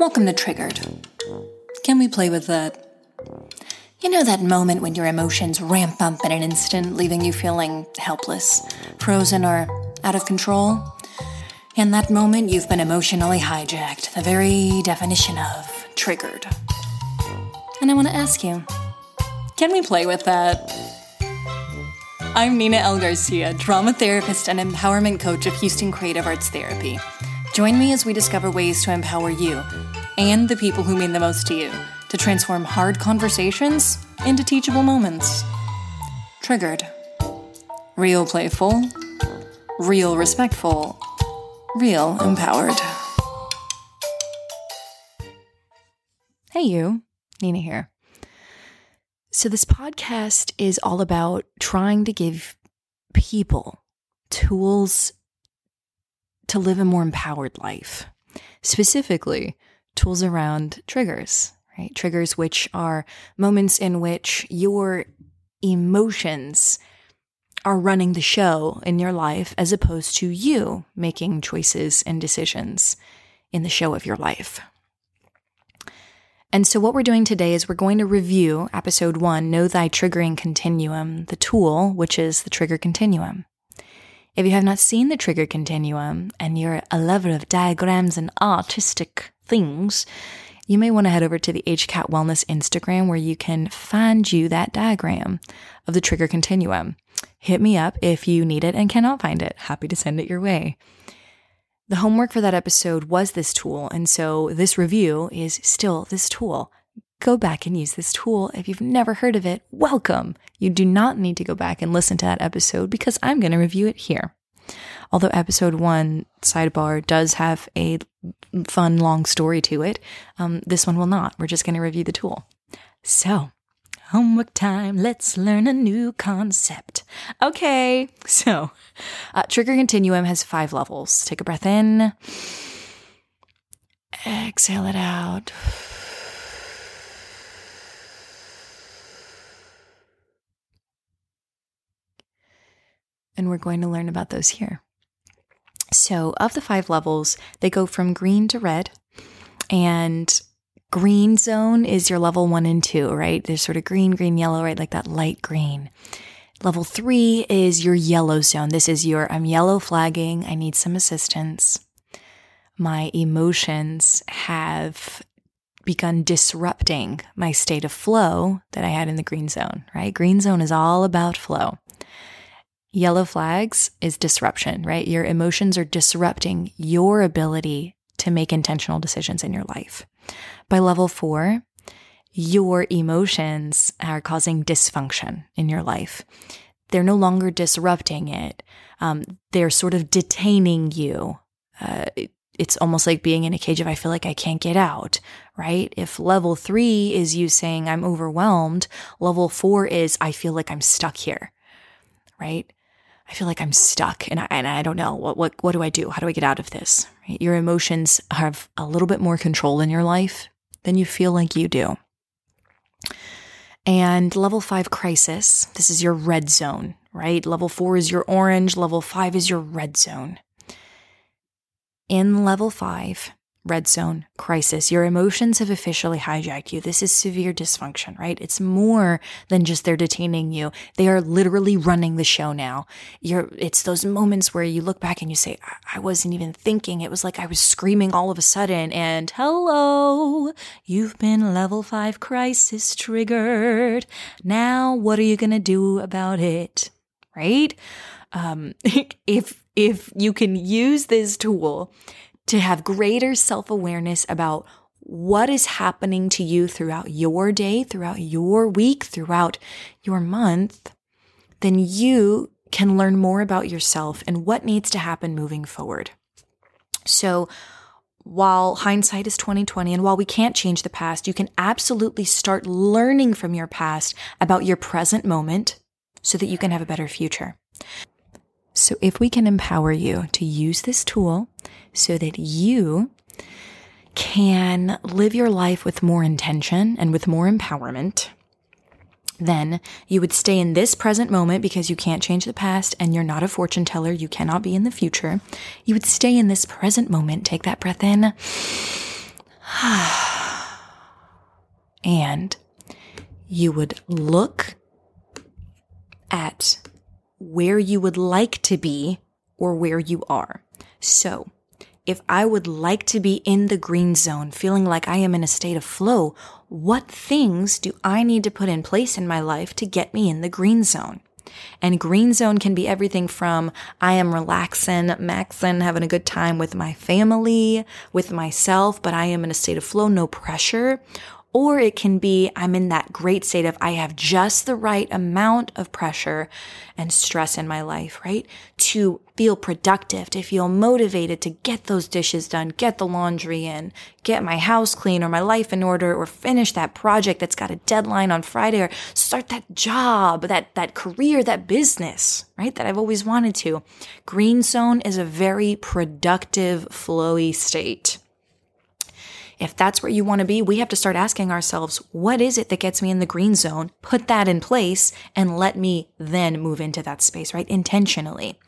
Welcome to Triggered. Can we play with that? You know that moment when your emotions ramp up in an instant, leaving you feeling helpless, frozen, or out of control? In that moment, you've been emotionally hijacked, the very definition of triggered. And I want to ask you can we play with that? I'm Nina L. Garcia, drama therapist and empowerment coach of Houston Creative Arts Therapy. Join me as we discover ways to empower you and the people who mean the most to you to transform hard conversations into teachable moments. Triggered. Real playful, real respectful, real empowered. Hey, you. Nina here. So, this podcast is all about trying to give people tools to live a more empowered life, specifically, tools around triggers, right? Triggers, which are moments in which your emotions are running the show in your life as opposed to you making choices and decisions in the show of your life. And so, what we're doing today is we're going to review episode one Know Thy Triggering Continuum, the tool, which is the trigger continuum. If you have not seen the trigger continuum and you're a lover of diagrams and artistic things, you may want to head over to the HCAT Wellness Instagram where you can find you that diagram of the trigger continuum. Hit me up if you need it and cannot find it. Happy to send it your way. The homework for that episode was this tool, and so this review is still this tool. Go back and use this tool. If you've never heard of it, welcome. You do not need to go back and listen to that episode because I'm going to review it here. Although episode one, sidebar, does have a fun long story to it, um, this one will not. We're just going to review the tool. So, Homework time. Let's learn a new concept. Okay. So, uh, Trigger Continuum has five levels. Take a breath in, exhale it out. And we're going to learn about those here. So, of the five levels, they go from green to red. And green zone is your level one and two, right? There's sort of green, green, yellow, right? Like that light green. Level three is your yellow zone. This is your I'm yellow flagging. I need some assistance. My emotions have begun disrupting my state of flow that I had in the green zone, right? Green zone is all about flow. Yellow flags is disruption, right? Your emotions are disrupting your ability to make intentional decisions in your life. By level four, your emotions are causing dysfunction in your life. They're no longer disrupting it. Um, they're sort of detaining you. Uh, it's almost like being in a cage if I feel like I can't get out, right? If level three is you saying I'm overwhelmed, level four is I feel like I'm stuck here, right? I feel like I'm stuck and I, and I don't know what, what, what do I do? How do I get out of this? Right? Your emotions have a little bit more control in your life than you feel like you do. And level five crisis, this is your red zone, right? Level four is your orange, level five is your red zone. In level five, red zone crisis. Your emotions have officially hijacked you. This is severe dysfunction, right? It's more than just they're detaining you. They are literally running the show now. You're, it's those moments where you look back and you say, I, I wasn't even thinking. It was like I was screaming all of a sudden and hello, you've been level five crisis triggered. Now what are you going to do about it? Right? Um, if, if you can use this tool to have greater self awareness about what is happening to you throughout your day, throughout your week, throughout your month, then you can learn more about yourself and what needs to happen moving forward. So, while hindsight is 2020 and while we can't change the past, you can absolutely start learning from your past about your present moment so that you can have a better future. So, if we can empower you to use this tool so that you can live your life with more intention and with more empowerment, then you would stay in this present moment because you can't change the past and you're not a fortune teller. You cannot be in the future. You would stay in this present moment. Take that breath in. and you would look where you would like to be or where you are. So, if I would like to be in the green zone, feeling like I am in a state of flow, what things do I need to put in place in my life to get me in the green zone? And green zone can be everything from I am relaxing, maxing, having a good time with my family, with myself, but I am in a state of flow, no pressure, or it can be I'm in that great state of I have just the right amount of pressure and stress in my life, right? To feel productive, to feel motivated to get those dishes done, get the laundry in, get my house clean or my life in order or finish that project that's got a deadline on Friday or start that job, that, that career, that business, right? That I've always wanted to. Green zone is a very productive, flowy state. If that's where you want to be, we have to start asking ourselves, what is it that gets me in the green zone? Put that in place and let me then move into that space, right? Intentionally.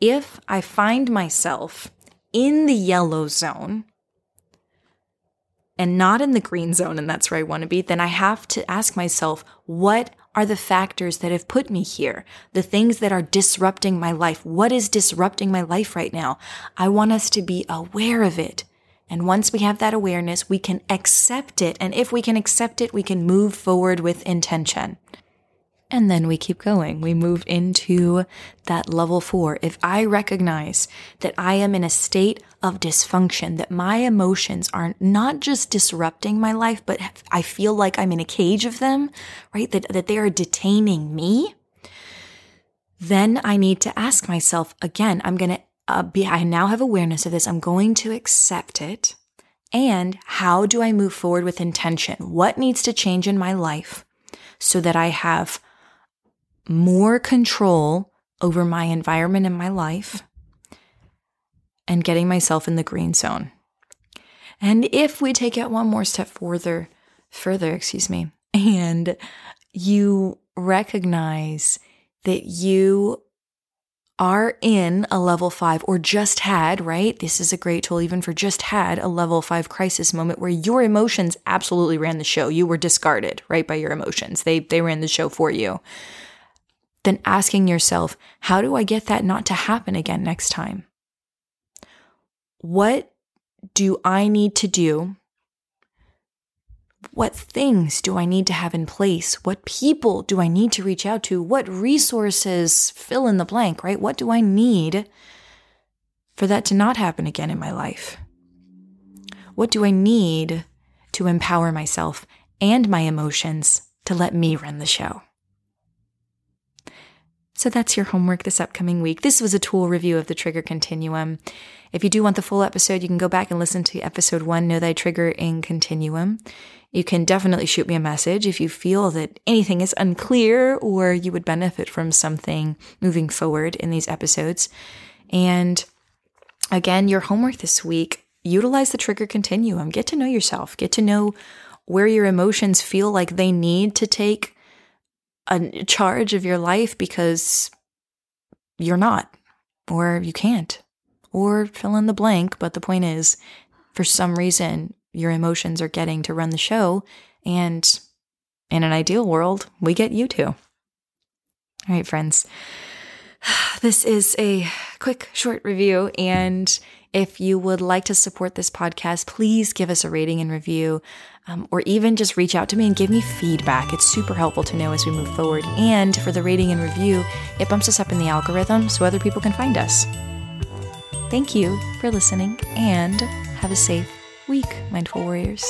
If I find myself in the yellow zone, and not in the green zone, and that's where I want to be, then I have to ask myself, what are the factors that have put me here? The things that are disrupting my life. What is disrupting my life right now? I want us to be aware of it. And once we have that awareness, we can accept it. And if we can accept it, we can move forward with intention. And then we keep going. We move into that level four. If I recognize that I am in a state of dysfunction, that my emotions are not just disrupting my life, but I feel like I'm in a cage of them, right? That, that they are detaining me. Then I need to ask myself again, I'm going to uh, be, I now have awareness of this. I'm going to accept it. And how do I move forward with intention? What needs to change in my life so that I have more control over my environment and my life and getting myself in the green zone? And if we take it one more step further, further, excuse me, and you recognize that you are in a level five or just had, right? This is a great tool even for just had a level five crisis moment where your emotions absolutely ran the show. You were discarded, right? By your emotions. They, they ran the show for you. Then asking yourself, how do I get that not to happen again next time? What do I need to do what things do I need to have in place? What people do I need to reach out to? What resources fill in the blank, right? What do I need for that to not happen again in my life? What do I need to empower myself and my emotions to let me run the show? So that's your homework this upcoming week. This was a tool review of the trigger continuum. If you do want the full episode, you can go back and listen to episode one, Know Thy Trigger in Continuum. You can definitely shoot me a message if you feel that anything is unclear or you would benefit from something moving forward in these episodes. And again, your homework this week, utilize the trigger continuum. Get to know yourself, get to know where your emotions feel like they need to take a charge of your life because you're not, or you can't, or fill in the blank. But the point is, for some reason, your emotions are getting to run the show. And in an ideal world, we get you to. All right, friends. This is a quick, short review. And if you would like to support this podcast, please give us a rating and review um, or even just reach out to me and give me feedback. It's super helpful to know as we move forward. And for the rating and review, it bumps us up in the algorithm so other people can find us. Thank you for listening and have a safe week, Mindful Warriors.